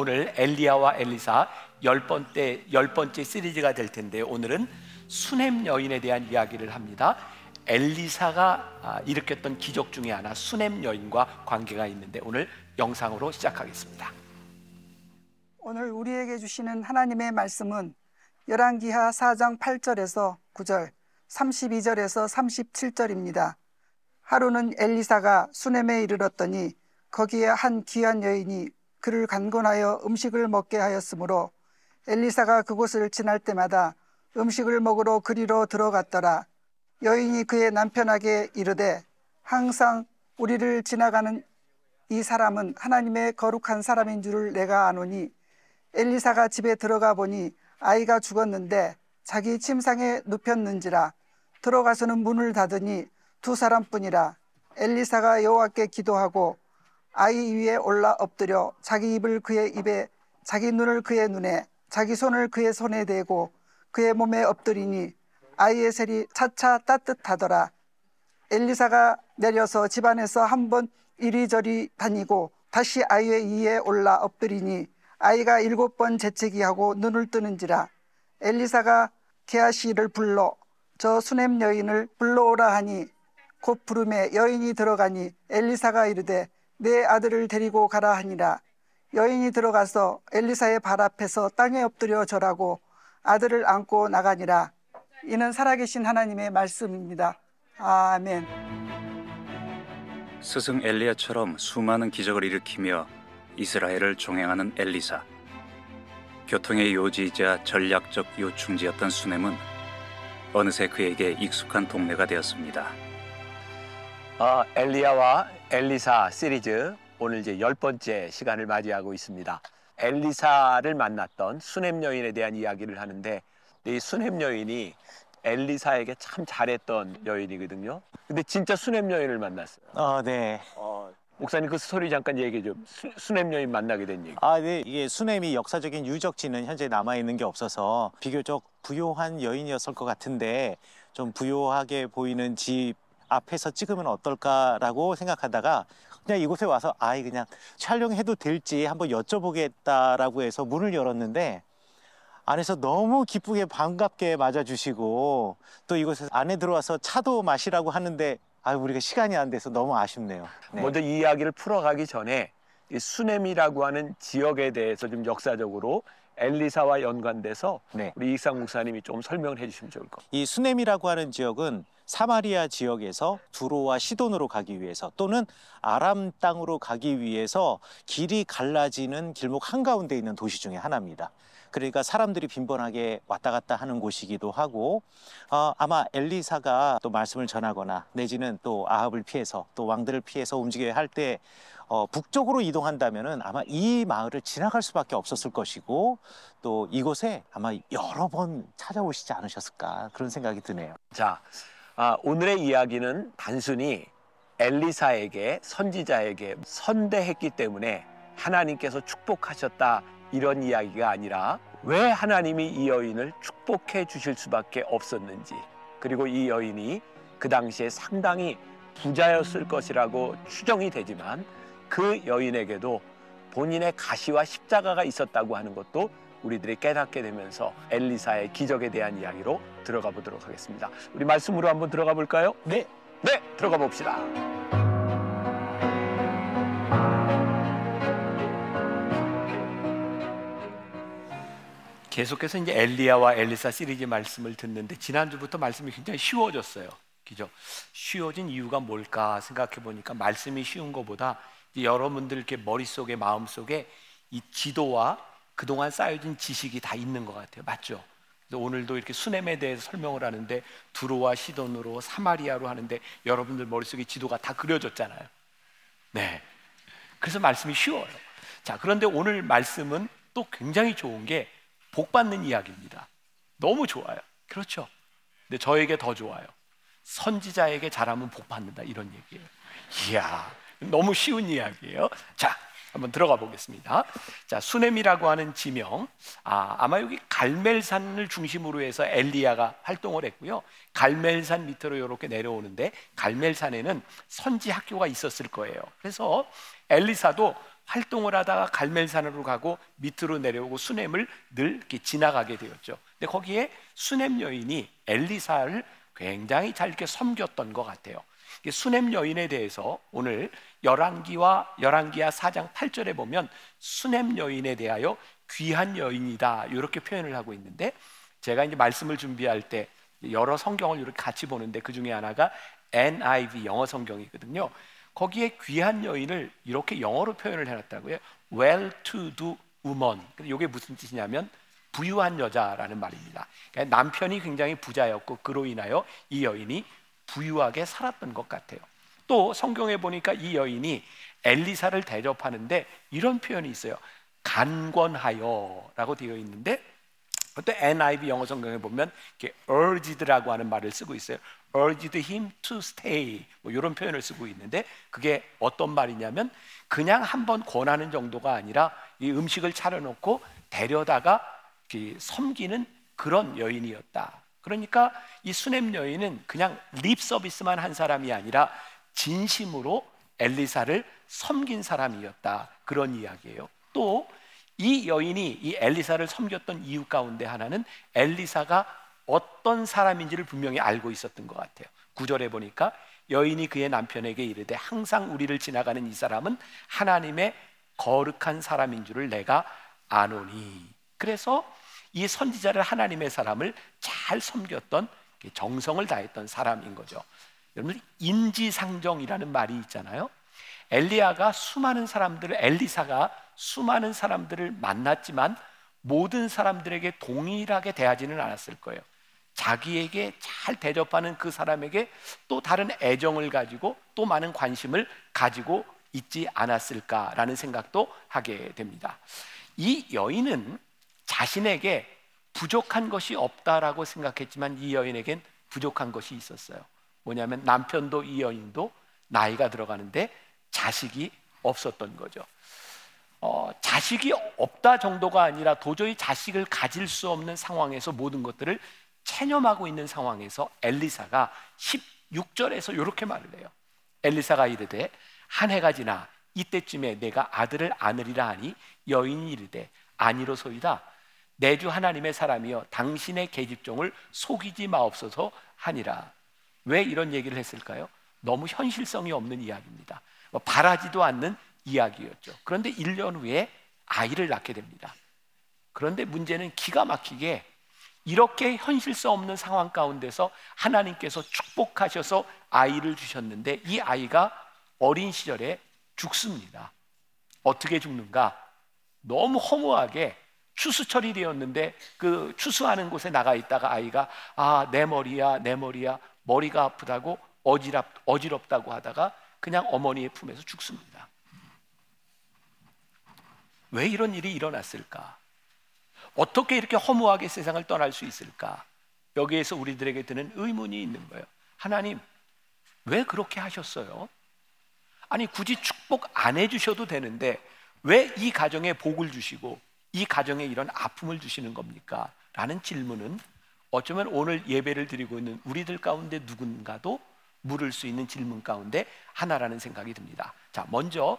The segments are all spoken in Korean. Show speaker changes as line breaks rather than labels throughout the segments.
오늘 엘리야와 엘리사 열 번째 열 번째 시리즈가 될 텐데 오늘은 수넴 여인에 대한 이야기를 합니다. 엘리사가 아, 일으켰던 기적 중에 하나 수넴 여인과 관계가 있는데 오늘 영상으로 시작하겠습니다.
오늘 우리에게 주시는 하나님의 말씀은 열왕기하 4장 8절에서 9절, 32절에서 37절입니다. 하루는 엘리사가 수넴에 이르렀더니 거기에 한 귀한 여인이 그를 간곤하여 음식을 먹게 하였으므로 엘리사가 그곳을 지날 때마다 음식을 먹으러 그리로 들어갔더라. 여인이 그의 남편에게 이르되 항상 우리를 지나가는 이 사람은 하나님의 거룩한 사람인 줄을 내가 아노니 엘리사가 집에 들어가 보니 아이가 죽었는데 자기 침상에 눕혔는지라 들어가서는 문을 닫으니 두 사람뿐이라 엘리사가 여호와께 기도하고 아이 위에 올라 엎드려 자기 입을 그의 입에 자기 눈을 그의 눈에 자기 손을 그의 손에 대고 그의 몸에 엎드리니 아이의 셀이 차차 따뜻하더라. 엘리사가 내려서 집안에서 한 번 이리저리 다니고 다시 아이의 이에 올라 엎드리니 아이가 일곱 번 재채기 하고 눈을 뜨는지라. 엘리사가 게하시를 불러 저 수넴 여인을 불러오라 하니 곧 부름에 여인이 들어가니 엘리사가 이르되 내 아들을 데리고 가라 하니라 여인이 들어가서 엘리사의 발 앞에서 땅에 엎드려 절하고 아들을 안고 나가니라 이는 살아계신 하나님의 말씀입니다. 아멘.
스승 엘리야처럼 수많은 기적을 일으키며 이스라엘을 종행하는 엘리사. 교통의 요지이자 전략적 요충지였던 수넴은 어느새 그에게 익숙한 동네가 되었습니다.
아, 엘리야와 엘리사 시리즈 오늘 이제 열 번째 시간을 맞이하고 있습니다. 엘리사를 만났던 수넴 여인에 대한 이야기를 하는데 이 수넴 여인이 엘리사에게 참 잘했던 여인이거든요. 근데 진짜 수넴 여인을 만났어요.
아, 네.
어, 목사님 그 스토리 잠깐 얘기해 좀. 수, 수넴 여인 만나게 된 얘기.
아, 네. 이게 수넴이 역사적인 유적지는 현재 남아 있는 게 없어서 비교적 부요한 여인이었을 것 같은데 좀 부요하게 보이는 집 앞에서 찍으면 어떨까라고 생각하다가 그냥 이곳에 와서 아이 그냥 촬영해도 될지 한번 여쭤보겠다라고 해서 문을 열었는데 안에서 너무 기쁘게 반갑게 맞아주시고 또 이곳에 안에 들어와서 차도 마시라고 하는데 아 우리가 시간이 안 돼서 너무 아쉽네요. 네.
먼저 이 이야기를 풀어가기 전에 이 수넴이라고 하는 지역에 대해서 좀 역사적으로 엘리사와 연관돼서
네.
우리 이상 목사님이 좀 설명을 해주시면 좋을 것 같아요.
이 수넴이라고 하는 지역은 사마리아 지역에서 두로와 시돈으로 가기 위해서 또는 아람 땅으로 가기 위해서 길이 갈라지는 길목 한가운데 있는 도시 중에 하나입니다. 그러니까 사람들이 빈번하게 왔다 갔다 하는 곳이기도 하고 어, 아마 엘리사가 또 말씀을 전하거나 내지는 또 아합을 피해서 또 왕들을 피해서 움직여야 할때 어, 북쪽으로 이동한다면은 아마 이 마을을 지나갈 수밖에 없었을 것이고 또 이곳에 아마 여러 번 찾아오시지 않으셨을까 그런 생각이 드네요.
자, 아, 오늘의 이야기는 단순히 엘리사에게 선지자에게 선대했기 때문에 하나님께서 축복하셨다 이런 이야기가 아니라 왜 하나님이 이 여인을 축복해 주실 수밖에 없었는지 그리고 이 여인이 그 당시에 상당히 부자였을 것이라고 추정이 되지만 그 여인에게도 본인의 가시와 십자가가 있었다고 하는 것도 우리들이 깨닫게 되면서 엘리사의 기적에 대한 이야기로 들어가 보도록 하겠습니다. 우리 말씀으로 한번 들어가 볼까요?
네.
네, 들어가 봅시다. 계속해서 이제 엘리야와 엘리사 시리즈 말씀을 듣는데 지난주부터 말씀이 굉장히 쉬워졌어요. 그죠? 쉬워진 이유가 뭘까 생각해 보니까 말씀이 쉬운 것보다 여러분들 이렇게 머릿속에 마음속에 이 지도와 그동안 쌓여진 지식이 다 있는 것 같아요. 맞죠? 오늘도 이렇게 수넴에 대해서 설명을 하는데 두로와 시돈으로 사마리아로 하는데 여러분들 머릿속에 지도가 다 그려졌잖아요. 네. 그래서 말씀이 쉬워요. 자, 그런데 오늘 말씀은 또 굉장히 좋은 게 복받는 이야기입니다. 너무 좋아요. 그렇죠? 근데 저에게 더 좋아요. 선지자에게 잘하면 복받는다 이런 얘기예요. 이야, 너무 쉬운 이야기예요. 자, 한번 들어가 보겠습니다. 자, 수넴이라고 하는 지명. 아, 아마 여기 갈멜산을 중심으로 해서 엘리야가 활동을 했고요. 갈멜산 밑으로 이렇게 내려오는데 갈멜산에는 선지 학교가 있었을 거예요. 그래서 엘리사도 활동을 하다가 갈멜산으로 가고 밑으로 내려오고 수넴을 늘 이렇게 지나가게 되었죠. 근데 거기에 수넴 여인이 엘리사를 굉장히 잘 이렇게 섬겼던 것 같아요. 수넴 여인에 대해서 오늘 열왕기와 열왕기야 4장 8절에 보면 수넴 여인에 대하여 귀한 여인이다 이렇게 표현을 하고 있는데 제가 이제 말씀을 준비할 때 여러 성경을 이렇게 같이 보는데 그 중에 하나가 NIV 영어 성경이거든요. 거기에 귀한 여인을 이렇게 영어로 표현을 해놨다고요. Well-to-do woman. 이게 무슨 뜻이냐면 부유한 여자라는 말입니다. 그러니까 남편이 굉장히 부자였고 그로 인하여 이 여인이 부유하게 살았던 것 같아요. 또 성경에 보니까 이 여인이 엘리사를 대접하는데 이런 표현이 있어요. 간권하여라고 되어 있는데 또 NIV 영어 성경에 보면 이렇게 urged라고 하는 말을 쓰고 있어요. urged him to stay 뭐 이런 표현을 쓰고 있는데 그게 어떤 말이냐면 그냥 한번 권하는 정도가 아니라 이 음식을 차려놓고 데려다가 섬기는 그런 여인이었다. 그러니까 이 수넴 여인은 그냥 립 서비스만 한 사람이 아니라 진심으로 엘리사를 섬긴 사람이었다. 그런 이야기예요. 또 이 여인이 이 엘리사를 섬겼던 이유 가운데 하나는 엘리사가 어떤 사람인지를 분명히 알고 있었던 것 같아요. 구절에 보니까 여인이 그의 남편에게 이르되 항상 우리를 지나가는 이 사람은 하나님의 거룩한 사람인 줄을 내가 아노니. 그래서 이 선지자를 하나님의 사람을 잘 섬겼던 정성을 다했던 사람인 거죠. 여러분 인지상정이라는 말이 있잖아요. 엘리야가 수많은 사람들을 엘리사가 수많은 사람들을 만났지만 모든 사람들에게 동일하게 대하지는 않았을 거예요. 자기에게 잘 대접하는 그 사람에게 또 다른 애정을 가지고 또 많은 관심을 가지고 있지 않았을까라는 생각도 하게 됩니다. 이 여인은 자신에게 부족한 것이 없다라고 생각했지만 이 여인에겐 부족한 것이 있었어요. 뭐냐면 남편도 이 여인도 나이가 들어가는데 자식이 없었던 거죠. 어, 자식이 없다 정도가 아니라 도저히 자식을 가질 수 없는 상황에서 모든 것들을 체념하고 있는 상황에서 엘리사가 16절에서 이렇게 말을 해요. 엘리사가 이르되 한 해가 지나 이때쯤에 내가 아들을 안으리라 하니 여인이 이르되 아니로소이다. 내주 하나님의 사람이여 당신의 계집종을 속이지 마옵소서 하니라. 왜 이런 얘기를 했을까요? 너무 현실성이 없는 이야기입니다. 뭐 바라지도 않는 이야기였죠. 그런데 1년 후에 아이를 낳게 됩니다. 그런데 문제는 기가 막히게 이렇게 현실성 없는 상황 가운데서 하나님께서 축복하셔서 아이를 주셨는데 이 아이가 어린 시절에 죽습니다. 어떻게 죽는가? 너무 허무하게 추수철이 되었는데 그 추수하는 곳에 나가 있다가 아이가 아, 내 머리야, 내 머리야, 머리가 아프다고 어지럽, 어지럽다고 하다가 그냥 어머니의 품에서 죽습니다. 왜 이런 일이 일어났을까? 어떻게 이렇게 허무하게 세상을 떠날 수 있을까? 여기에서 우리들에게 드는 의문이 있는 거예요. 하나님, 왜 그렇게 하셨어요? 아니, 굳이 축복 안 해주셔도 되는데, 왜 이 가정에 복을 주시고, 이 가정에 이런 아픔을 주시는 겁니까? 라는 질문은 어쩌면 오늘 예배를 드리고 있는 우리들 가운데 누군가도 물을 수 있는 질문 가운데 하나라는 생각이 듭니다. 자, 먼저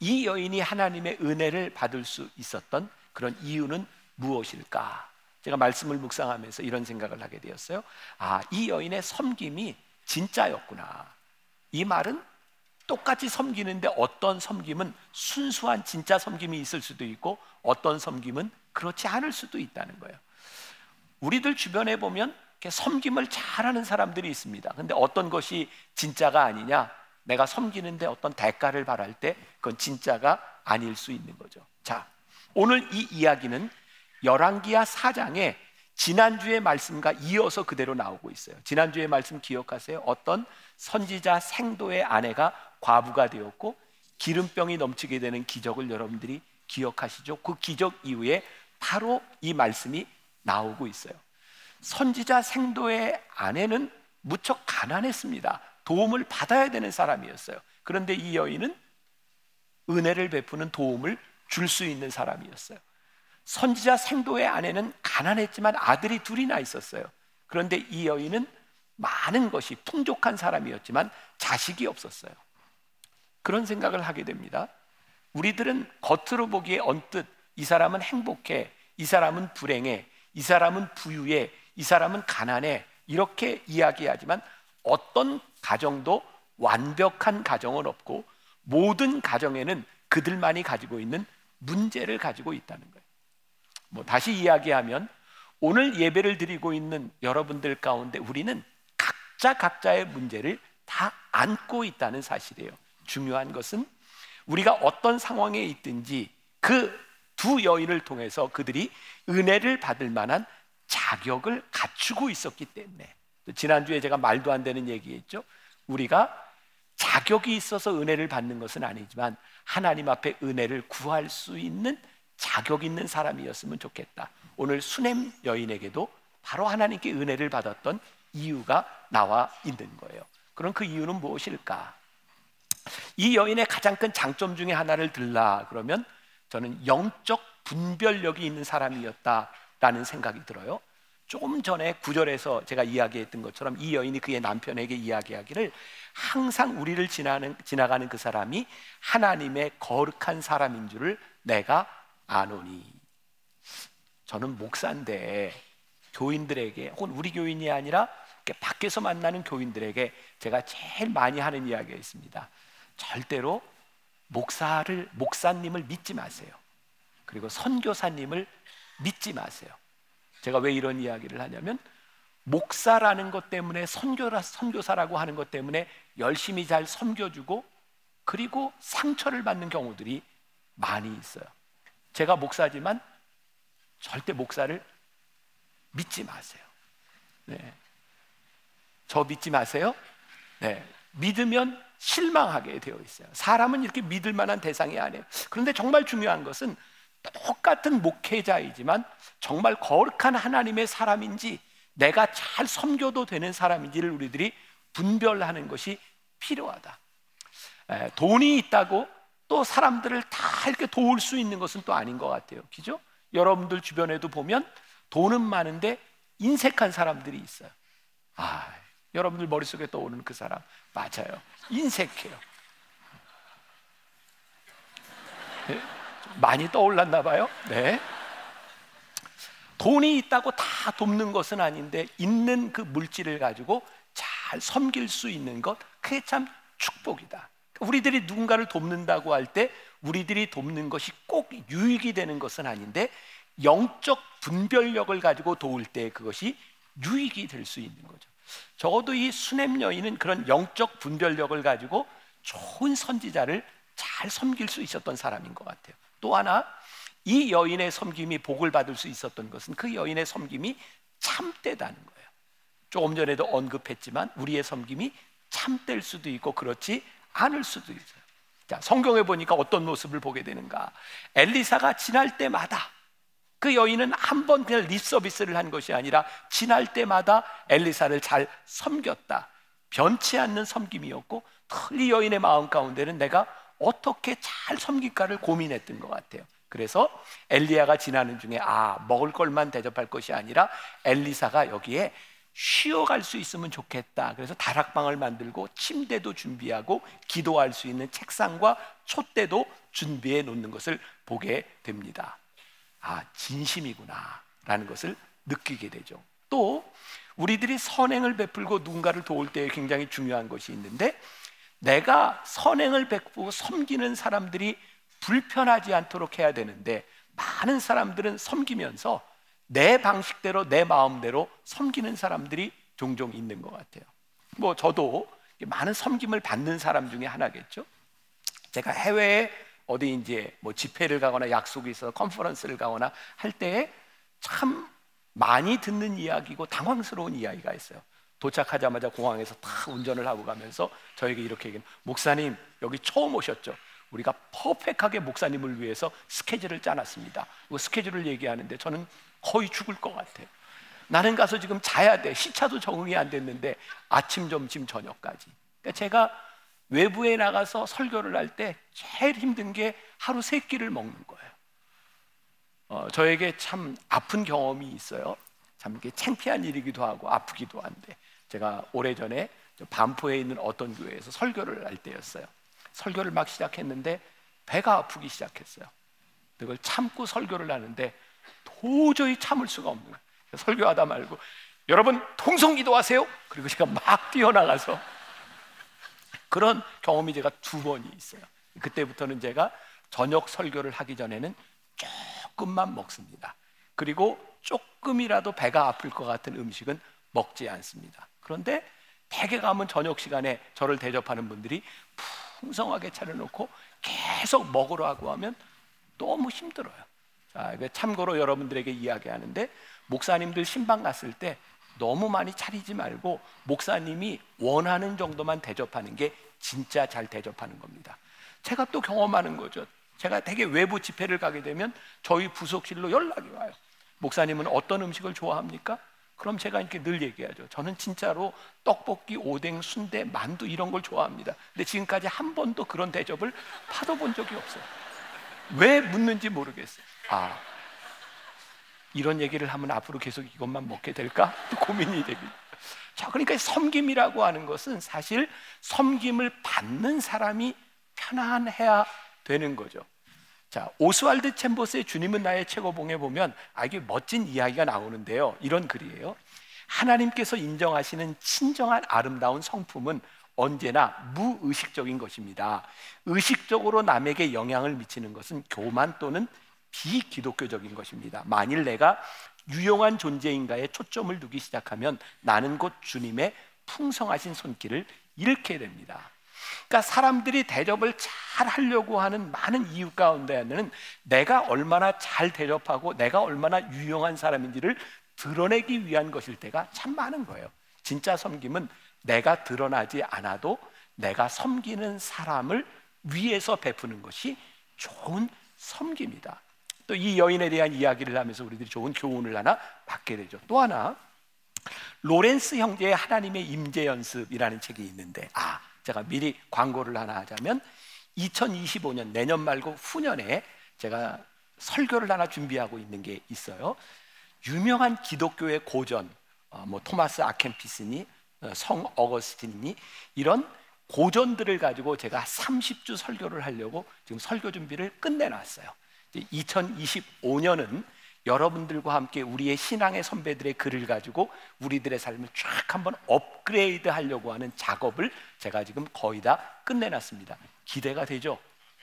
이 여인이 하나님의 은혜를 받을 수 있었던 그런 이유는 무엇일까? 제가 말씀을 묵상하면서 이런 생각을 하게 되었어요. 아, 이 여인의 섬김이 진짜였구나. 이 말은 똑같이 섬기는데 어떤 섬김은 순수한 진짜 섬김이 있을 수도 있고 어떤 섬김은 그렇지 않을 수도 있다는 거예요. 우리들 주변에 보면 섬김을 잘하는 사람들이 있습니다. 근데 어떤 것이 진짜가 아니냐? 내가 섬기는데 어떤 대가를 바랄 때 그건 진짜가 아닐 수 있는 거죠. 자, 오늘 이 이야기는 열왕기야 4장에 지난주의 말씀과 이어서 그대로 나오고 있어요. 지난주의 말씀 기억하세요? 어떤 선지자 생도의 아내가 과부가 되었고 기름병이 넘치게 되는 기적을 여러분들이 기억하시죠? 그 기적 이후에 바로 이 말씀이 나오고 있어요. 선지자 생도의 아내는 무척 가난했습니다. 도움을 받아야 되는 사람이었어요. 그런데 이 여인은 은혜를 베푸는 도움을 줄 수 있는 사람이었어요. 선지자 생도의 아내는 가난했지만 아들이 둘이나 있었어요. 그런데 이 여인은 많은 것이 풍족한 사람이었지만 자식이 없었어요. 그런 생각을 하게 됩니다. 우리들은 겉으로 보기에 언뜻 이 사람은 행복해, 이 사람은 불행해, 이 사람은 부유해, 이 사람은 가난해 이렇게 이야기하지만 어떤 가정도 완벽한 가정은 없고 모든 가정에는 그들만이 가지고 있는 문제를 가지고 있다는 거예요. 뭐 다시 이야기하면 오늘 예배를 드리고 있는 여러분들 가운데 우리는 각자 각자의 문제를 다 안고 있다는 사실이에요. 중요한 것은 우리가 어떤 상황에 있든지 그 두 여인을 통해서 그들이 은혜를 받을 만한 자격을 갖추고 있었기 때문에 지난주에 제가 말도 안 되는 얘기했죠. 우리가 자격이 있어서 은혜를 받는 것은 아니지만 하나님 앞에 은혜를 구할 수 있는 자격 있는 사람이었으면 좋겠다. 오늘 수냄 여인에게도 바로 하나님께 은혜를 받았던 이유가 나와 있는 거예요. 그럼 그 이유는 무엇일까? 이 여인의 가장 큰 장점 중에 하나를 들라 그러면 저는 영적 분별력이 있는 사람이었다라는 생각이 들어요. 조금 전에 구절에서 제가 이야기했던 것처럼 이 여인이 그의 남편에게 이야기하기를 항상 우리를 지나는, 지나가는 그 사람이 하나님의 거룩한 사람인 줄을 내가 아노니. 저는 목사인데 교인들에게 혹은 우리 교인이 아니라 밖에서 만나는 교인들에게 제가 제일 많이 하는 이야기가 있습니다. 절대로 목사를 목사님을 믿지 마세요. 그리고 선교사님을 믿지 마세요. 제가 왜 이런 이야기를 하냐면 목사라는 것 때문에 선교라 선교사라고 하는 것 때문에 열심히 잘 섬겨주고 그리고 상처를 받는 경우들이 많이 있어요. 제가 목사지만 절대 목사를 믿지 마세요. 네. 저 믿지 마세요. 네. 믿으면 실망하게 되어 있어요. 사람은 이렇게 믿을 만한 대상이 아니에요. 그런데 정말 중요한 것은 똑같은 목회자이지만 정말 거룩한 하나님의 사람인지 내가 잘 섬겨도 되는 사람인지를 우리들이 분별하는 것이 필요하다. 에, 돈이 있다고 또 사람들을 다 이렇게 도울 수 있는 것은 또 아닌 것 같아요. 그죠? 여러분들 주변에도 보면 돈은 많은데 인색한 사람들이 있어요. 아, 여러분들 머릿속에 떠오르는 그 사람 맞아요. 인색해요. 네? 많이 떠올랐나 봐요. 네. 돈이 있다고 다 돕는 것은 아닌데 있는 그 물질을 가지고 잘 섬길 수 있는 것 그게 참 축복이다. 우리들이 누군가를 돕는다고 할 때 우리들이 돕는 것이 꼭 유익이 되는 것은 아닌데 영적 분별력을 가지고 도울 때 그것이 유익이 될 수 있는 거죠. 적어도 이 수냄 여인은 그런 영적 분별력을 가지고 좋은 선지자를 잘 섬길 수 있었던 사람인 것 같아요. 또 하나 이 여인의 섬김이 복을 받을 수 있었던 것은 그 여인의 섬김이 참되다는 거예요. 조금 전에도 언급했지만 우리의 섬김이 참될 수도 있고 그렇지 않을 수도 있어요. 자, 성경에 보니까 어떤 모습을 보게 되는가? 엘리사가 지날 때마다 그 여인은 한 번 그냥 립 서비스를 한 것이 아니라 지날 때마다 엘리사를 잘 섬겼다. 변치 않는 섬김이었고 이 여인의 마음 가운데는 내가 어떻게 잘 섬길까를 고민했던 것 같아요. 그래서 엘리야가 지나는 중에 아 먹을 걸만 대접할 것이 아니라 엘리사가 여기에 쉬어갈 수 있으면 좋겠다. 그래서 다락방을 만들고 침대도 준비하고 기도할 수 있는 책상과 촛대도 준비해 놓는 것을 보게 됩니다. 아 진심이구나 라는 것을 느끼게 되죠. 또 우리들이 선행을 베풀고 누군가를 도울 때 굉장히 중요한 것이 있는데 내가 선행을 베푸고 섬기는 사람들이 불편하지 않도록 해야 되는데 많은 사람들은 섬기면서 내 방식대로 내 마음대로 섬기는 사람들이 종종 있는 것 같아요. 뭐 저도 많은 섬김을 받는 사람 중에 하나겠죠. 제가 해외에 어디 이제 뭐 집회를 가거나 약속이 있어서 컨퍼런스를 가거나 할 때에 참 많이 듣는 이야기고 당황스러운 이야기가 있어요. 도착하자마자 공항에서 다 운전을 하고 가면서 저에게 이렇게 얘기는 목사님 여기 처음 오셨죠? 우리가 퍼펙하게 목사님을 위해서 스케줄을 짜놨습니다. 그 스케줄을 얘기하는데 저는 거의 죽을 것 같아요. 나는 가서 지금 자야 돼. 시차도 적응이 안 됐는데 아침, 점심, 저녁까지. 그러니까 제가 외부에 나가서 설교를 할 때 제일 힘든 게 하루 세 끼를 먹는 거예요. 어, 저에게 참 아픈 경험이 있어요. 참 이게 창피한 일이기도 하고 아프기도 한데 제가 오래전에 반포에 있는 어떤 교회에서 설교를 할 때였어요. 설교를 막 시작했는데 배가 아프기 시작했어요. 그걸 참고 설교를 하는데 도저히 참을 수가 없는 거예요. 설교하다 말고 여러분 통성 기도 하세요. 그리고 제가 막 뛰어나가서 그런 경험이 제가 두 번이 있어요. 그때부터는 제가 저녁 설교를 하기 전에는 조금만 먹습니다. 그리고 조금이라도 배가 아플 것 같은 음식은 먹지 않습니다. 그런데 대개 가면 저녁 시간에 저를 대접하는 분들이 풍성하게 차려놓고 계속 먹으러 하고 하면 너무 힘들어요. 자, 참고로 여러분들에게 이야기하는데 목사님들 신방 갔을 때 너무 많이 차리지 말고 목사님이 원하는 정도만 대접하는 게 진짜 잘 대접하는 겁니다. 제가 또 경험하는 거죠. 제가 되게 외부 집회를 가게 되면 저희 부속실로 연락이 와요. 목사님은 어떤 음식을 좋아합니까? 그럼 제가 이렇게 늘 얘기하죠. 저는 진짜로 떡볶이, 오뎅, 순대, 만두 이런 걸 좋아합니다. 근데 지금까지 한 번도 그런 대접을 받아본 적이 없어요. 왜 묻는지 모르겠어요. 아, 이런 얘기를 하면 앞으로 계속 이것만 먹게 될까? 고민이 됩니다. 자, 그러니까 섬김이라고 하는 것은 사실 섬김을 받는 사람이 편안해야 되는 거죠. 자, 오스왈드 챔버스의 주님은 나의 최고봉에 보면 아주 멋진 이야기가 나오는데요. 이런 글이에요. 하나님께서 인정하시는 친정한 아름다운 성품은 언제나 무의식적인 것입니다. 의식적으로 남에게 영향을 미치는 것은 교만 또는 비기독교적인 것입니다. 만일 내가 유용한 존재인가에 초점을 두기 시작하면 나는 곧 주님의 풍성하신 손길을 잃게 됩니다. 그러니까 사람들이 대접을 잘 하려고 하는 많은 이유 가운데 하나는 내가 얼마나 잘 대접하고 내가 얼마나 유용한 사람인지를 드러내기 위한 것일 때가 참 많은 거예요. 진짜 섬김은 내가 드러나지 않아도 내가 섬기는 사람을 위해서 베푸는 것이 좋은 섬김이다. 또 이 여인에 대한 이야기를 하면서 우리들이 좋은 교훈을 하나 받게 되죠. 또 하나 로렌스 형제의 하나님의 임재 연습이라는 책이 있는데 아 제가 미리 광고를 하나 하자면 2025년 내년 말고 후년에 제가 설교를 하나 준비하고 있는 게 있어요. 유명한 기독교의 고전, 어, 뭐 토마스 아켄피스니 어, 성 어거스틴이니 이런 고전들을 가지고 제가 30주 설교를 하려고 지금 설교 준비를 끝내놨어요. 2025년은 여러분들과 함께 우리의 신앙의 선배들의 글을 가지고 우리들의 삶을 쫙 한번 업그레이드 하려고 하는 작업을 제가 지금 거의 다 끝내놨습니다. 기대가 되죠?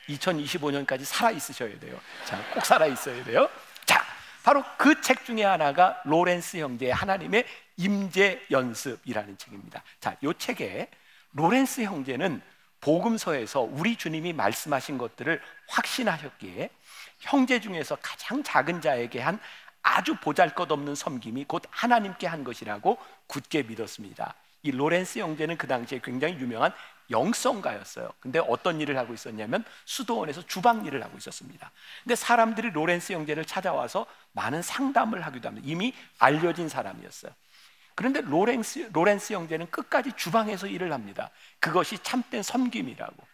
2025년까지 살아 있으셔야 돼요. 자, 꼭 살아 있어야 돼요. 자, 바로 그 책 중에 하나가 로렌스 형제의 하나님의 임재 연습이라는 책입니다. 자, 이 책에 로렌스 형제는 복음서에서 우리 주님이 말씀하신 것들을 확신하셨기에 형제 중에서 가장 작은 자에게 한 아주 보잘것없는 섬김이 곧 하나님께 한 것이라고 굳게 믿었습니다. 이 로렌스 형제는 그 당시에 굉장히 유명한 영성가였어요. 근데 어떤 일을 하고 있었냐면 수도원에서 주방 일을 하고 있었습니다. 근데 사람들이 로렌스 형제를 찾아와서 많은 상담을 하기도 합니다. 이미 알려진 사람이었어요. 그런데 로렌스, 로렌스 형제는 끝까지 주방에서 일을 합니다. 그것이 참된 섬김이라고.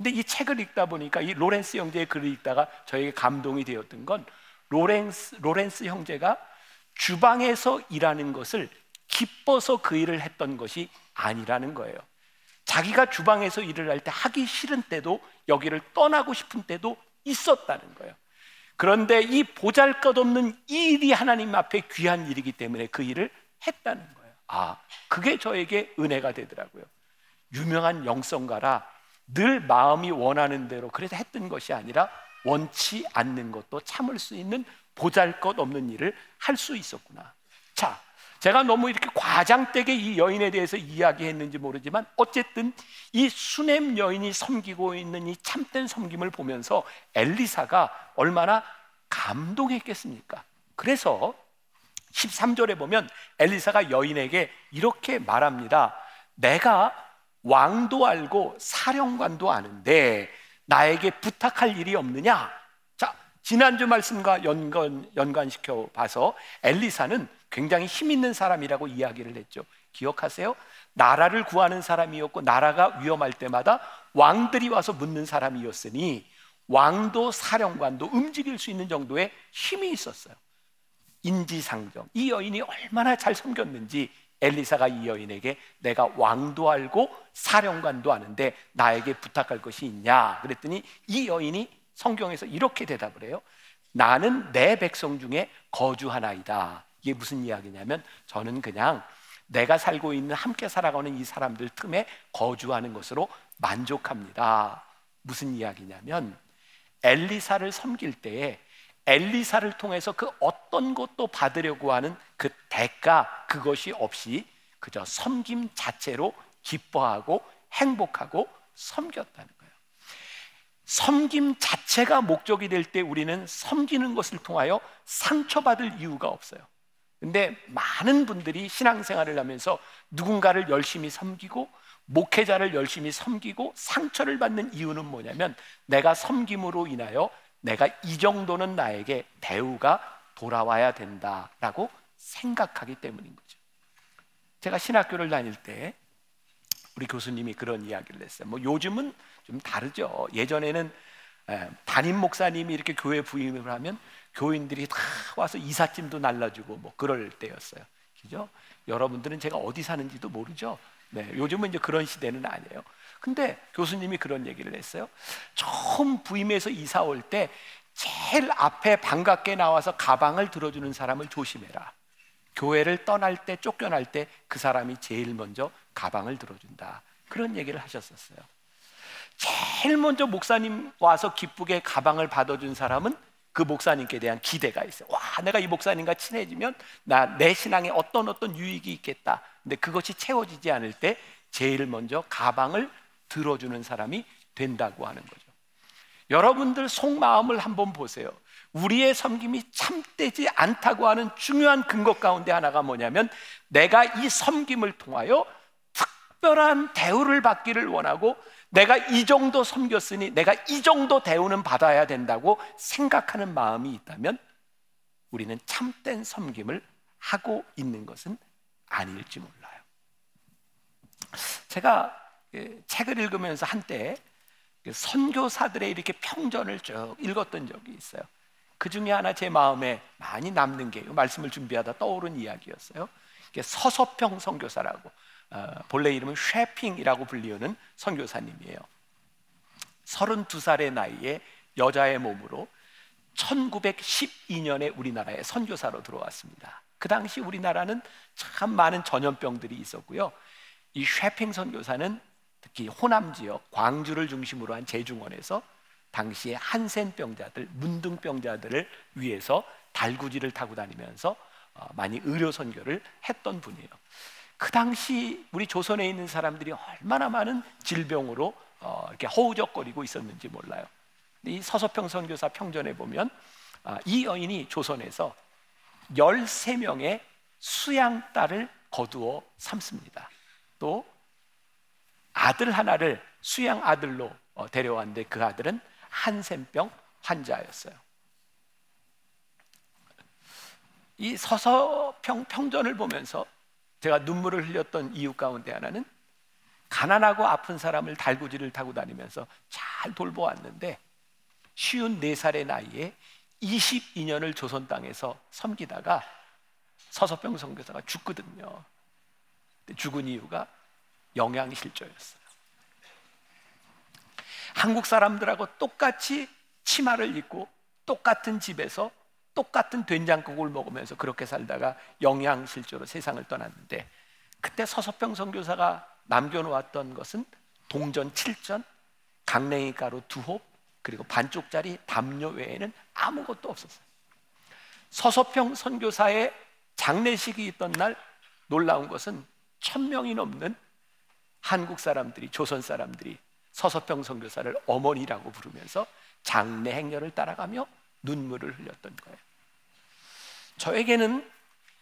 근데 이 책을 읽다 보니까 이 로렌스 형제의 글을 읽다가 저에게 감동이 되었던 건 로렌스, 로렌스 형제가 주방에서 일하는 것을 기뻐서 그 일을 했던 것이 아니라는 거예요. 자기가 주방에서 일을 할 때 하기 싫은 때도 여기를 떠나고 싶은 때도 있었다는 거예요. 그런데 이 보잘 것 없는 일이 하나님 앞에 귀한 일이기 때문에 그 일을 했다는 거예요. 아, 그게 저에게 은혜가 되더라고요. 유명한 영성가라 늘 마음이 원하는 대로 그래서 했던 것이 아니라 원치 않는 것도 참을 수 있는 보잘 것 없는 일을 할 수 있었구나. 자, 제가 너무 이렇게 과장되게 이 여인에 대해서 이야기했는지 모르지만 어쨌든 이 수냄 여인이 섬기고 있는 이 참된 섬김을 보면서 엘리사가 얼마나 감동했겠습니까? 그래서 13절에 보면 엘리사가 여인에게 이렇게 말합니다. 내가 왕도 알고 사령관도 아는데 나에게 부탁할 일이 없느냐? 자, 지난주 말씀과 연관, 연관시켜 봐서 엘리사는 굉장히 힘 있는 사람이라고 이야기를 했죠. 기억하세요? 나라를 구하는 사람이었고 나라가 위험할 때마다 왕들이 와서 묻는 사람이었으니 왕도 사령관도 움직일 수 있는 정도의 힘이 있었어요. 인지상정. 이 여인이 얼마나 잘 섬겼는지 엘리사가 이 여인에게 내가 왕도 알고 사령관도 아는데 나에게 부탁할 것이 있냐 그랬더니 이 여인이 성경에서 이렇게 대답을 해요. 나는 내 백성 중에 거주하나이다. 이게 무슨 이야기냐면 저는 그냥 내가 살고 있는 함께 살아가는 이 사람들 틈에 거주하는 것으로 만족합니다. 무슨 이야기냐면 엘리사를 섬길 때에 엘리사를 통해서 그 어떤 것도 받으려고 하는 그 대가 그것이 없이 그저 섬김 자체로 기뻐하고 행복하고 섬겼다는 거예요. 섬김 자체가 목적이 될 때 우리는 섬기는 것을 통하여 상처받을 이유가 없어요. 근데 많은 분들이 신앙생활을 하면서 누군가를 열심히 섬기고 목회자를 열심히 섬기고 상처를 받는 이유는 뭐냐면 내가 섬김으로 인하여 내가 이 정도는 나에게 대우가 돌아와야 된다라고 생각하기 때문인 거죠. 제가 신학교를 다닐 때 우리 교수님이 그런 이야기를 했어요. 뭐 요즘은 좀 다르죠. 예전에는 담임 목사님이 이렇게 교회 부임을 하면 교인들이 다 와서 이삿짐도 날라주고 뭐 그럴 때였어요. 그죠? 여러분들은 제가 어디 사는지도 모르죠. 네, 요즘은 이제 그런 시대는 아니에요. 근데 교수님이 그런 얘기를 했어요. 처음 부임해서 이사 올 때 제일 앞에 반갑게 나와서 가방을 들어주는 사람을 조심해라. 교회를 떠날 때 쫓겨날 때 그 사람이 제일 먼저 가방을 들어준다. 그런 얘기를 하셨었어요. 제일 먼저 목사님 와서 기쁘게 가방을 받아준 사람은 그 목사님께 대한 기대가 있어요. 와, 내가 이 목사님과 친해지면 나 내 신앙에 어떤 어떤 유익이 있겠다. 근데 그것이 채워지지 않을 때 제일 먼저 가방을 들어주는 사람이 된다고 하는 거죠. 여러분들 속마음을 한번 보세요. 우리의 섬김이 참되지 않다고 하는 중요한 근거 가운데 하나가 뭐냐면 내가 이 섬김을 통하여 특별한 대우를 받기를 원하고 내가 이 정도 섬겼으니 내가 이 정도 대우는 받아야 된다고 생각하는 마음이 있다면 우리는 참된 섬김을 하고 있는 것은 아닐지 몰라요. 제가 예, 책을 읽으면서 한때 그 선교사들의 이렇게 평전을 쭉 읽었던 적이 있어요. 그 중에 하나 제 마음에 많이 남는 게 말씀을 준비하다 떠오른 이야기였어요. 서서평 선교사라고 어, 본래 이름은 쉐핑이라고 불리우는 선교사님이에요. 32살의 나이에 여자의 몸으로 1912년에 우리나라에 선교사로 들어왔습니다. 그 당시 우리나라는 참 많은 전염병들이 있었고요. 이 쉐핑 선교사는 특히 호남 지역 광주를 중심으로 한 제중원에서 당시에 한센병자들, 문둥병자들을 위해서 달구지를 타고 다니면서 어, 많이 의료 선교를 했던 분이에요. 그 당시 우리 조선에 있는 사람들이 얼마나 많은 질병으로 어, 이렇게 허우적거리고 있었는지 몰라요. 이 서서평 선교사 평전에 보면 아, 이 여인이 조선에서 13명의 수양 딸을 거두어 삼습니다. 또 아들 하나를 수양 아들로 어, 데려왔는데 그 아들은 한센병 환자였어요. 이 서서평 평전을 보면서 제가 눈물을 흘렸던 이유 가운데 하나는 가난하고 아픈 사람을 달구지를 타고 다니면서 잘 돌보았는데 쉬운 네살의 나이에 22년을 조선 땅에서 섬기다가 서서평 선교사가 죽거든요. 죽은 이유가 영양실조였어요. 한국 사람들하고 똑같이 치마를 입고 똑같은 집에서 똑같은 된장국을 먹으면서 그렇게 살다가 영양실조로 세상을 떠났는데 그때 서서평 선교사가 남겨놓았던 것은 동전 7전, 강냉이 가루 두 홉, 그리고 반쪽짜리 담요 외에는 아무것도 없었어요. 서서평 선교사의 장례식이 있던 날 놀라운 것은 천 명이 넘는 한국 사람들이 조선 사람들이 서서평 선교사를 어머니라고 부르면서 장례 행렬을 따라가며 눈물을 흘렸던 거예요. 저에게는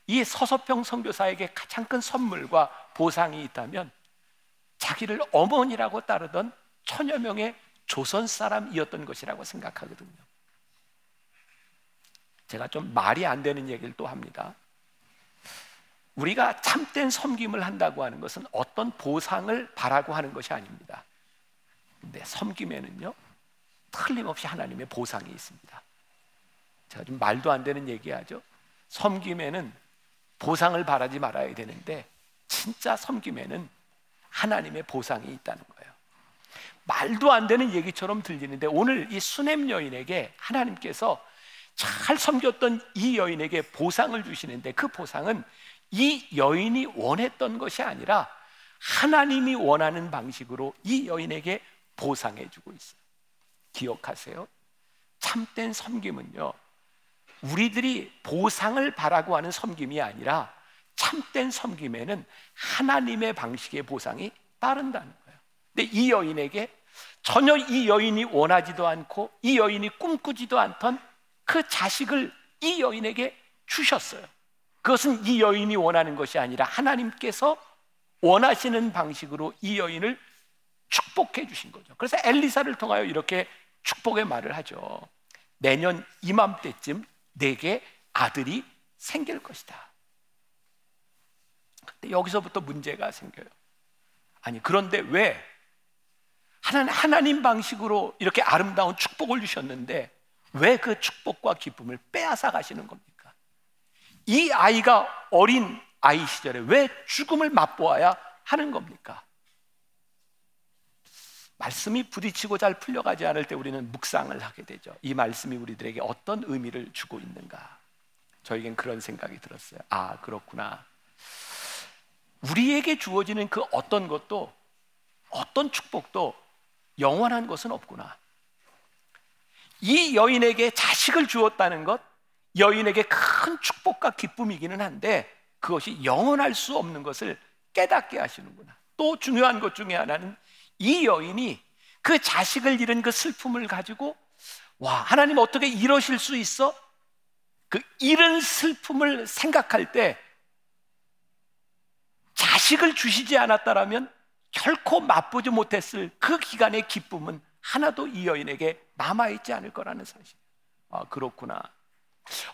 이 서서평 선교사에게 가장 큰 선물과 보상이 있다면 자기를 어머니라고 따르던 천여 명의 조선 사람이었던 것이라고 생각하거든요. 제가 좀 말이 안 되는 얘기를 또 합니다. 우리가 참된 섬김을 한다고 하는 것은 어떤 보상을 바라고 하는 것이 아닙니다. 근데 섬김에는요, 틀림없이 하나님의 보상이 있습니다. 제가 좀 말도 안 되는 얘기하죠. 섬김에는 보상을 바라지 말아야 되는데 진짜 섬김에는 하나님의 보상이 있다는 거예요. 말도 안 되는 얘기처럼 들리는데 오늘 이 수냄 여인에게 하나님께서 잘 섬겼던 이 여인에게 보상을 주시는데 그 보상은 이 여인이 원했던 것이 아니라 하나님이 원하는 방식으로 이 여인에게 보상해 주고 있어요. 기억하세요. 참된 섬김은요. 우리들이 보상을 바라고 하는 섬김이 아니라 참된 섬김에는 하나님의 방식의 보상이 따른다는 거예요. 근데 이 여인에게 전혀 이 여인이 원하지도 않고 이 여인이 꿈꾸지도 않던 그 자식을 이 여인에게 주셨어요. 그것은 이 여인이 원하는 것이 아니라 하나님께서 원하시는 방식으로 이 여인을 축복해 주신 거죠. 그래서 엘리사를 통하여 이렇게 축복의 말을 하죠. 내년 이맘때쯤 내게 아들이 생길 것이다. 근데 여기서부터 문제가 생겨요. 아니, 그런데 왜 하나님, 하나님 방식으로 이렇게 아름다운 축복을 주셨는데 왜 그 축복과 기쁨을 빼앗아 가시는 겁니까? 이 아이가 어린 아이 시절에 왜 죽음을 맛보아야 하는 겁니까? 말씀이 부딪히고 잘 풀려가지 않을 때 우리는 묵상을 하게 되죠. 이 말씀이 우리들에게 어떤 의미를 주고 있는가? 저에겐 그런 생각이 들었어요. 아, 그렇구나. 우리에게 주어지는 그 어떤 것도 어떤 축복도 영원한 것은 없구나. 이 여인에게 자식을 주었다는 것, 여인에게 큰 축복과 기쁨이기는 한데 그것이 영원할 수 없는 것을 깨닫게 하시는구나. 또 중요한 것 중에 하나는 이 여인이 그 자식을 잃은 그 슬픔을 가지고 와, 하나님 어떻게 이러실 수 있어? 그 잃은 슬픔을 생각할 때 자식을 주시지 않았다라면 결코 맛보지 못했을 그 기간의 기쁨은 하나도 이 여인에게 남아있지 않을 거라는 사실. 아, 그렇구나.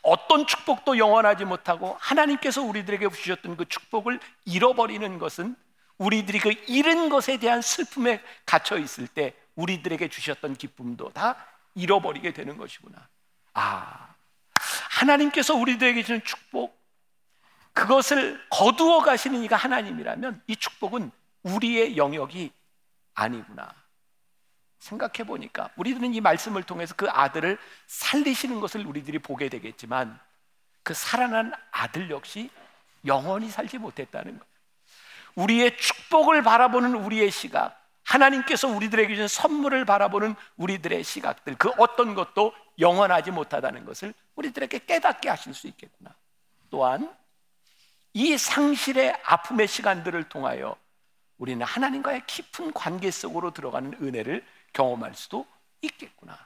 어떤 축복도 영원하지 못하고 하나님께서 우리들에게 주셨던 그 축복을 잃어버리는 것은 우리들이 그 잃은 것에 대한 슬픔에 갇혀 있을 때 우리들에게 주셨던 기쁨도 다 잃어버리게 되는 것이구나. 아, 하나님께서 우리들에게 주는 축복, 그것을 거두어 가시는 이가 하나님이라면 이 축복은 우리의 영역이 아니구나. 생각해 보니까 우리들은 이 말씀을 통해서 그 아들을 살리시는 것을 우리들이 보게 되겠지만 그 살아난 아들 역시 영원히 살지 못했다는 거예요. 우리의 축복을 바라보는 우리의 시각, 하나님께서 우리들에게 주신 선물을 바라보는 우리들의 시각들, 그 어떤 것도 영원하지 못하다는 것을 우리들에게 깨닫게 하실 수 있겠구나. 또한 이 상실의 아픔의 시간들을 통하여 우리는 하나님과의 깊은 관계 속으로 들어가는 은혜를 경험할 수도 있겠구나.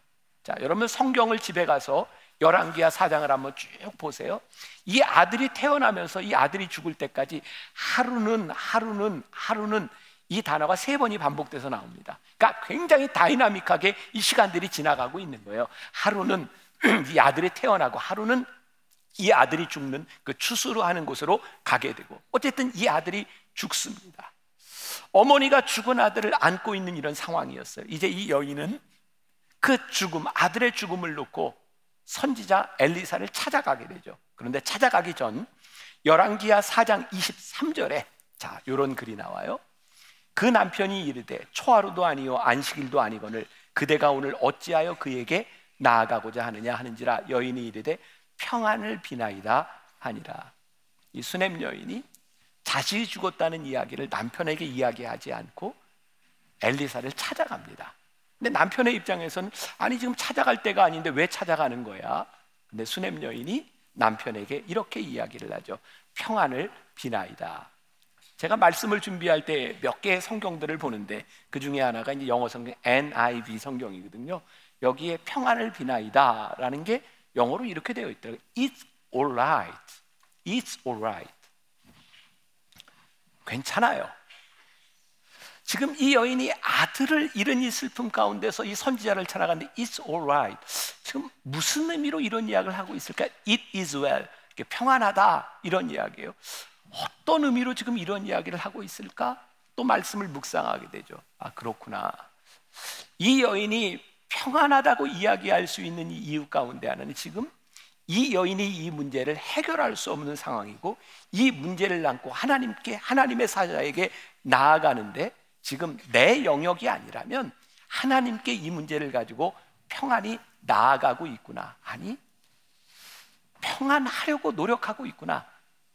자, 여러분 성경을 집에 가서 열왕기하 사장을 한번 쭉 보세요. 이 아들이 태어나면서 이 아들이 죽을 때까지 하루는 하루는 하루는 이 단어가 세 번이 반복돼서 나옵니다. 그러니까 굉장히 다이나믹하게 이 시간들이 지나가고 있는 거예요. 하루는 이 아들이 태어나고 하루는 이 아들이 죽는 그 추수로 하는 곳으로 가게 되고 어쨌든 이 아들이 죽습니다. 어머니가 죽은 아들을 안고 있는 이런 상황이었어요. 이제 이 여인은 그 죽음, 아들의 죽음을 놓고 선지자 엘리사를 찾아가게 되죠. 그런데 찾아가기 전 열왕기하 4장 23절에 자, 요런 글이 나와요. 그 남편이 이르되 초하루도 아니요 안식일도 아니거늘 그대가 오늘 어찌하여 그에게 나아가고자 하느냐 하는지라 여인이 이르되 평안을 비나이다 하니라. 이 수냄 여인이 자식이 죽었다는 이야기를 남편에게 이야기하지 않고 엘리사를 찾아갑니다. 근데 남편의 입장에서는 아니 지금 찾아갈 때가 아닌데 왜 찾아가는 거야? 근데 수냄 여인이 남편에게 이렇게 이야기를 하죠. 평안을 비나이다. 제가 말씀을 준비할 때 몇 개의 성경들을 보는데 그 중에 하나가 이제 영어 성경 NIV 성경이거든요. 여기에 평안을 비나이다라는 게 영어로 이렇게 되어 있더라고요. It's alright. It's alright. 괜찮아요. 지금 이 여인이 아들을 잃은 이 슬픔 가운데서 이 선지자를 찾아갔는데 It's alright. 지금 무슨 의미로 이런 이야기를 하고 있을까? It is well. 평안하다 이런 이야기예요. 어떤 의미로 지금 이런 이야기를 하고 있을까? 또 말씀을 묵상하게 되죠. 아 그렇구나. 이 여인이 평안하다고 이야기할 수 있는 이유 가운데 하나는 지금 이 여인이 이 문제를 해결할 수 없는 상황이고 이 문제를 안고 하나님께 하나님의 사자에게 나아가는데 지금 내 영역이 아니라면 하나님께 이 문제를 가지고 평안히 나아가고 있구나. 아니 평안하려고 노력하고 있구나.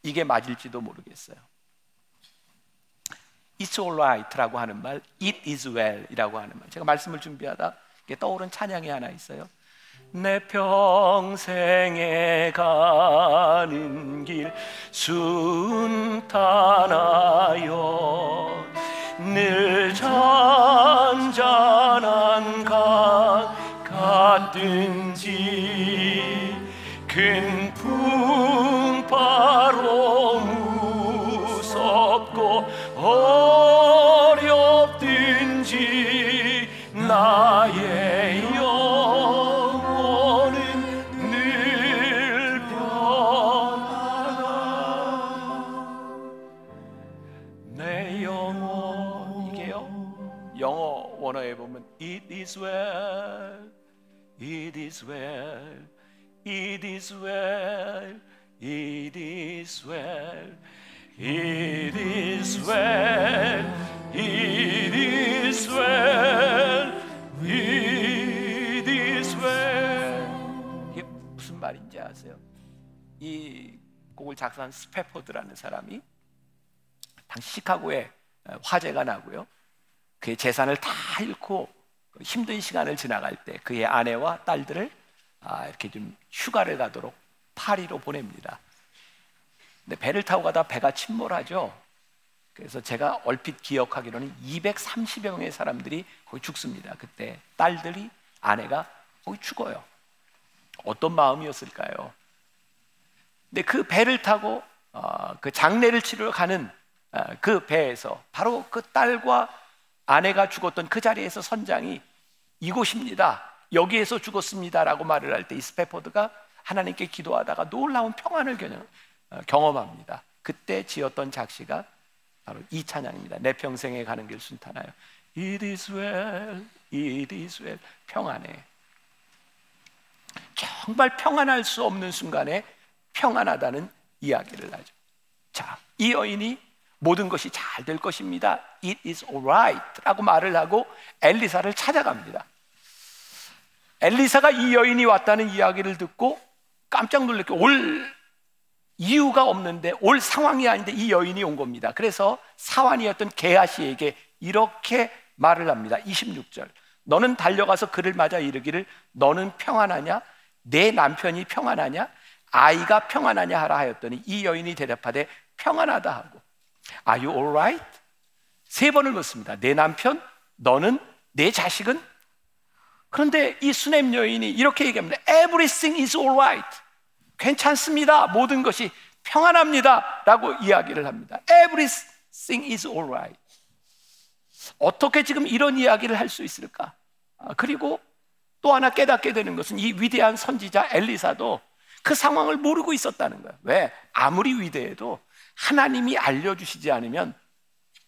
이게 맞을지도 모르겠어요. It's alright라고 하는 말, It is well이라고 하는 말. 제가 말씀을 준비하다 떠오른 찬양이 하나 있어요. 내 평생에 가는 길 순탄하여 늘 is well It is well It is well It is well It is well It is well 이게 무슨 말인지 아세요? 이 곡을 작사한 스페포드라는 사람이 당시 시카고에 화재가 나고요. 그의 재산을 다 잃고 힘든 시간을 지나갈 때 그의 아내와 딸들을 아, 이렇게 좀 휴가를 가도록 파리로 보냅니다. 근데 배를 타고 가다 배가 침몰하죠. 그래서 제가 얼핏 기억하기로는 230여 명의 사람들이 거기 죽습니다. 그때 딸들이 아내가 거기 죽어요. 어떤 마음이었을까요? 근데 그 배를 타고 어, 그 장례를 치러 가는 어, 그 배에서 바로 그 딸과 아내가 죽었던 그 자리에서 선장이 이곳입니다. 여기에서 죽었습니다라고 말을 할 때 이 스페포드가 하나님께 기도하다가 놀라운 평안을 어, 경험합니다. 그때 지었던 작시가 바로 이 찬양입니다. 내 평생에 가는 길 순탄하여 It is well, it is well 평안해. 정말 평안할 수 없는 순간에 평안하다는 이야기를 하죠. 자, 이 여인이 모든 것이 잘 될 것입니다. It is alright라고 말을 하고 엘리사를 찾아갑니다. 엘리사가 이 여인이 왔다는 이야기를 듣고 깜짝 놀랐고 올 이유가 없는데 올 상황이 아닌데 이 여인이 온 겁니다. 그래서 사환이었던 게하시에게 이렇게 말을 합니다. 26절. 너는 달려가서 그를 맞아 이르기를 너는 평안하냐? 내 남편이 평안하냐? 아이가 평안하냐 하라 하였더니 이 여인이 대답하되 평안하다 하고 Are you alright? 세 번을 묻습니다. 내 남편, 너는 내 자식은? 그런데 이 수냄 여인이 이렇게 얘기합니다. Everything is alright. 괜찮습니다. 모든 것이 평안합니다. 라고 이야기를 합니다. Everything is alright. 어떻게 지금 이런 이야기를 할 수 있을까? 아, 그리고 또 하나 깨닫게 되는 것은 이 위대한 선지자 엘리사도 그 상황을 모르고 있었다는 거예요. 왜? 아무리 위대해도 하나님이 알려주시지 않으면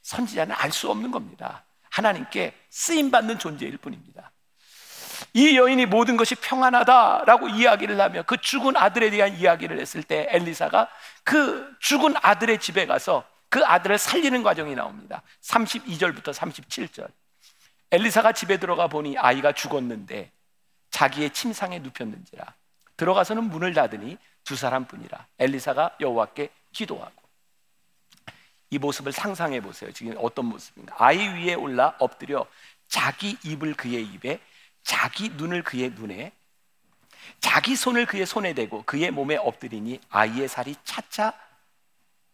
선지자는 알 수 없는 겁니다. 하나님께 쓰임 받는 존재일 뿐입니다. 이 여인이 모든 것이 평안하다라고 이야기를 하며 그 죽은 아들에 대한 이야기를 했을 때 엘리사가 그 죽은 아들의 집에 가서 그 아들을 살리는 과정이 나옵니다. 32절부터 37절. 엘리사가 집에 들어가 보니 아이가 죽었는데 자기의 침상에 눕혔는지라 들어가서는 문을 닫으니 두 사람뿐이라 엘리사가 여호와께 기도하고 이 모습을 상상해 보세요. 지금 어떤 모습인가? 아이 위에 올라 엎드려 자기 입을 그의 입에, 자기 눈을 그의 눈에, 자기 손을 그의 손에 대고 그의 몸에 엎드리니 아이의 살이 차차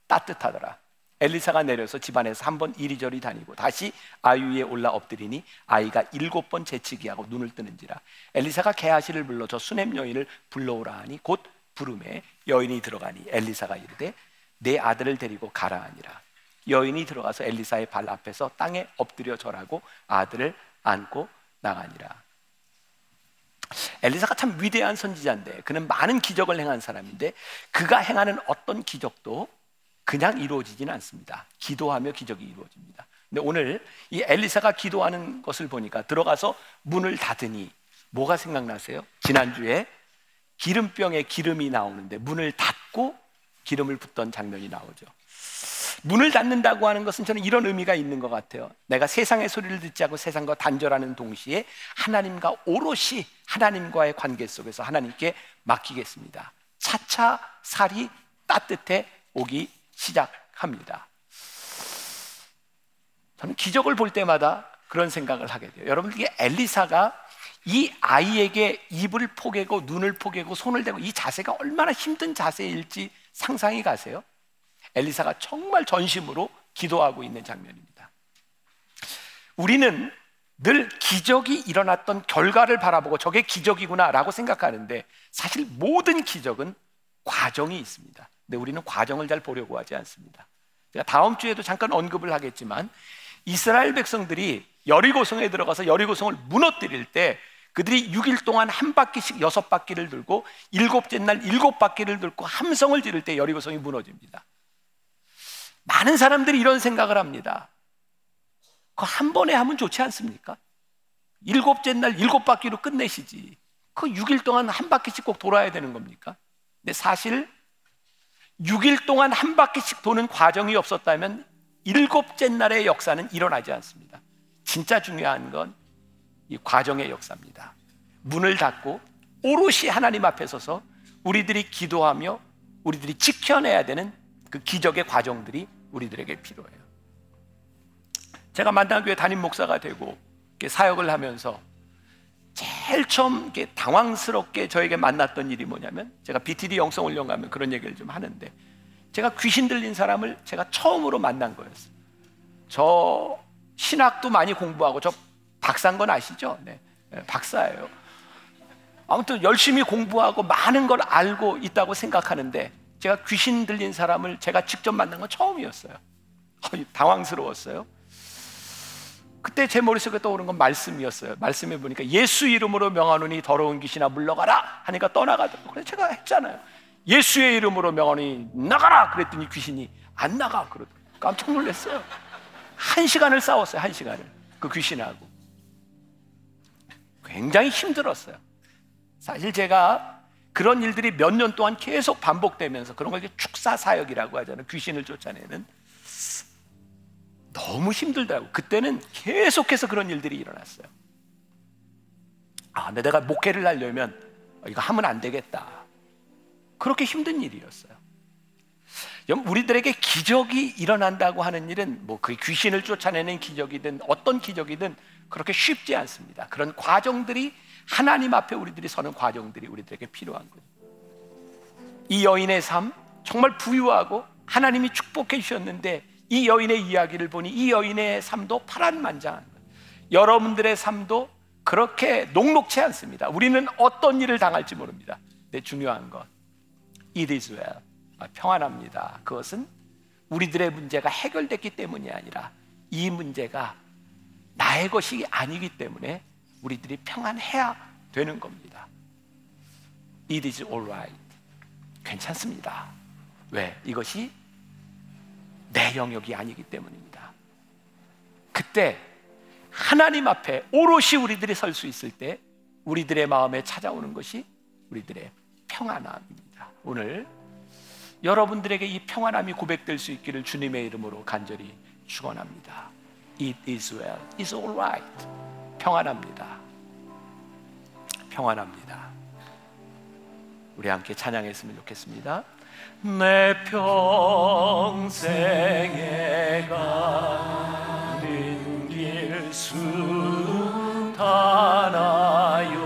따뜻하더라. 엘리사가 내려서 집안에서 한 번 이리저리 다니고 다시 아이 위에 올라 엎드리니 아이가 일곱 번 재치기 하고 눈을 뜨는지라. 엘리사가 게하시를 불러 저 수냄 여인을 불러오라 하니 곧 부름에 여인이 들어가니 엘리사가 이르되 내 아들을 데리고 가라 하니라. 여인이 들어가서 엘리사의 발 앞에서 땅에 엎드려 절하고 아들을 안고 나가니라. 엘리사가 참 위대한 선지자인데 그는 많은 기적을 행한 사람인데 그가 행하는 어떤 기적도 그냥 이루어지지는 않습니다. 기도하며 기적이 이루어집니다. 근데 오늘 이 엘리사가 기도하는 것을 보니까 들어가서 문을 닫으니 뭐가 생각나세요? 지난주에 기름병에 기름이 나오는데 문을 닫고 기름을 붓던 장면이 나오죠. 문을 닫는다고 하는 것은 저는 이런 의미가 있는 것 같아요. 내가 세상의 소리를 듣지 않고 세상과 단절하는 동시에 하나님과 오롯이 하나님과의 관계 속에서 하나님께 맡기겠습니다. 차차 살이 따뜻해 오기 시작합니다. 저는 기적을 볼 때마다 그런 생각을 하게 돼요. 여러분 이게 엘리사가 이 아이에게 입을 포개고 눈을 포개고 손을 대고 이 자세가 얼마나 힘든 자세일지 상상이 가세요? 엘리사가 정말 전심으로 기도하고 있는 장면입니다. 우리는 늘 기적이 일어났던 결과를 바라보고 저게 기적이구나라고 생각하는데 사실 모든 기적은 과정이 있습니다. 근데 우리는 과정을 잘 보려고 하지 않습니다. 제가 다음 주에도 잠깐 언급을 하겠지만 이스라엘 백성들이 여리고성에 들어가서 여리고성을 무너뜨릴 때 그들이 6일 동안 한 바퀴씩 여섯 바퀴를 들고 일곱째 날 일곱 바퀴를 들고 함성을 지를 때 여리고성이 무너집니다. 많은 사람들이 이런 생각을 합니다. 그한 번에 하면 좋지 않습니까? 일곱째 날 일곱 바퀴로 끝내시지. 그 6일 동안 한 바퀴씩 꼭 돌아야 되는 겁니까? 근데 사실 6일 동안 한 바퀴씩 도는 과정이 없었다면 일곱째 날의 역사는 일어나지 않습니다. 진짜 중요한 건 이 과정의 역사입니다. 문을 닫고 오롯이 하나님 앞에 서서 우리들이 기도하며 우리들이 지켜내야 되는 그 기적의 과정들이 우리들에게 필요해요. 제가 만나교회 담임 목사가 되고 사역을 하면서 제일 처음 당황스럽게 저에게 만났던 일이 뭐냐면 제가 BTD 영성훈련 가면 그런 얘기를 좀 하는데 제가 귀신 들린 사람을 제가 처음으로 만난 거였어요. 저 신학도 많이 공부하고 저 박사인 건 아시죠? 네, 네 박사예요. 아무튼 열심히 공부하고 많은 걸 알고 있다고 생각하는데 제가 귀신 들린 사람을 제가 직접 만난 건 처음이었어요. 당황스러웠어요. 그때 제 머릿속에 떠오른 건 말씀이었어요. 말씀해 보니까 예수 이름으로 명하노니 더러운 귀신아 물러가라 하니까 떠나가더라고요. 그래서 제가 했잖아요. 예수의 이름으로 명하노니 나가라 그랬더니 귀신이 안 나가 그러더라고요. 깜짝 놀랐어요. 한 시간을 싸웠어요. 한 시간을 그 귀신하고 굉장히 힘들었어요. 사실 제가 그런 일들이 몇 년 동안 계속 반복되면서 그런 걸 축사 사역이라고 하잖아요. 귀신을 쫓아내는 너무 힘들다고. 그때는 계속해서 그런 일들이 일어났어요. 아, 근데 내가 목회를 하려면 이거 하면 안 되겠다. 그렇게 힘든 일이었어요. 우리들에게 기적이 일어난다고 하는 일은 뭐 그 귀신을 쫓아내는 기적이든 어떤 기적이든 그렇게 쉽지 않습니다. 그런 과정들이 하나님 앞에 우리들이 서는 과정들이 우리들에게 필요한 거죠. 이 여인의 삶 정말 부유하고 하나님이 축복해 주셨는데 이 여인의 이야기를 보니 이 여인의 삶도 파란만장한 거예요. 여러분들의 삶도 그렇게 녹록치 않습니다. 우리는 어떤 일을 당할지 모릅니다. 근데 중요한 것, it is well. 아, 평안합니다. 그것은 우리들의 문제가 해결됐기 때문이 아니라 이 문제가 나의 것이 아니기 때문에 우리들이 평안해야 되는 겁니다. It is alright. 괜찮습니다. 왜? 이것이 내 영역이 아니기 때문입니다. 그때 하나님 앞에 오롯이 우리들이 설 수 있을 때 우리들의 마음에 찾아오는 것이 우리들의 평안함입니다. 오늘 여러분들에게 이 평안함이 고백될 수 있기를 주님의 이름으로 간절히 축원합니다. It is well. It's all right. 평안합니다. 평안합니다. 우리 함께 찬양했으면 좋겠습니다. 내 평생에 가는 길수 타나요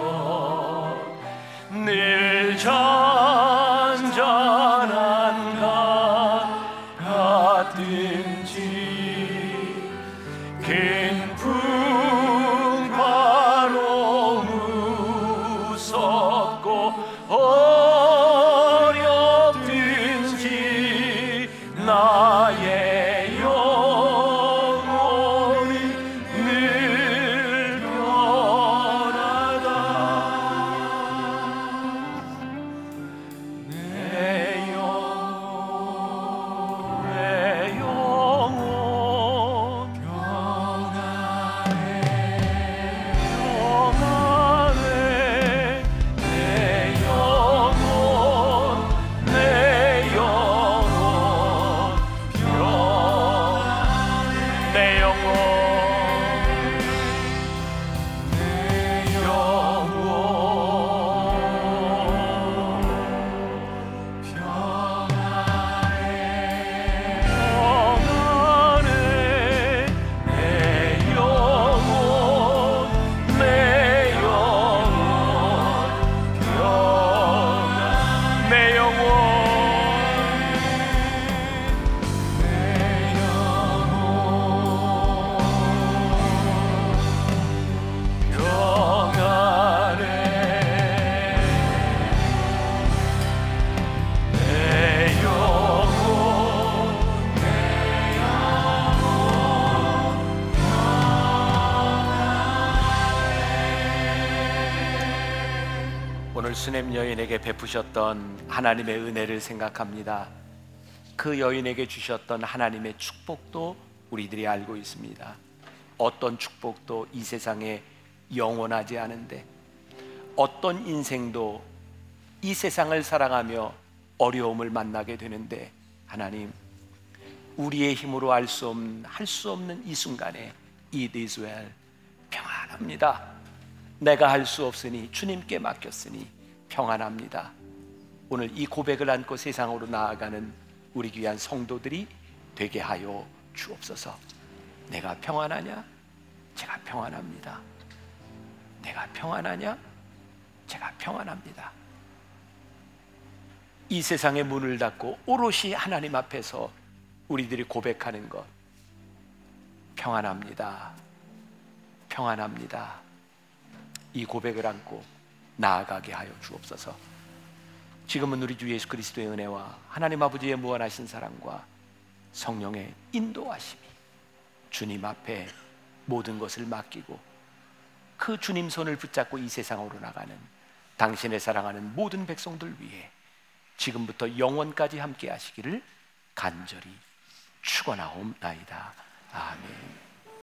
수냄 여인에게 베푸셨던 하나님의 은혜를 생각합니다. 그 여인에게 주셨던 하나님의 축복도 우리들이 알고 있습니다. 어떤 축복도 이 세상에 영원하지 않은데 어떤 인생도 이 세상을 살아가며 어려움을 만나게 되는데 하나님 우리의 힘으로 알 수 없는 할 수 없는 이 순간에 it is well 평안합니다. 내가 할 수 없으니 주님께 맡겼으니 평안합니다. 오늘 이 고백을 안고 세상으로 나아가는 우리 귀한 성도들이 되게 하여 주옵소서. 내가 평안하냐? 제가 평안합니다. 내가 평안하냐? 제가 평안합니다. 이 세상의 문을 닫고 오롯이 하나님 앞에서 우리들이 고백하는 것 평안합니다. 평안합니다. 이 고백을 안고 나아가게 하여 주옵소서. 지금은 우리 주 예수 그리스도의 은혜와 하나님 아버지의 무한하신 사랑과 성령의 인도하심이 주님 앞에 모든 것을 맡기고 그 주님 손을 붙잡고 이 세상으로 나가는 당신의 사랑하는 모든 백성들 위해 지금부터 영원까지 함께 하시기를 간절히 축원하옵나이다. 아멘.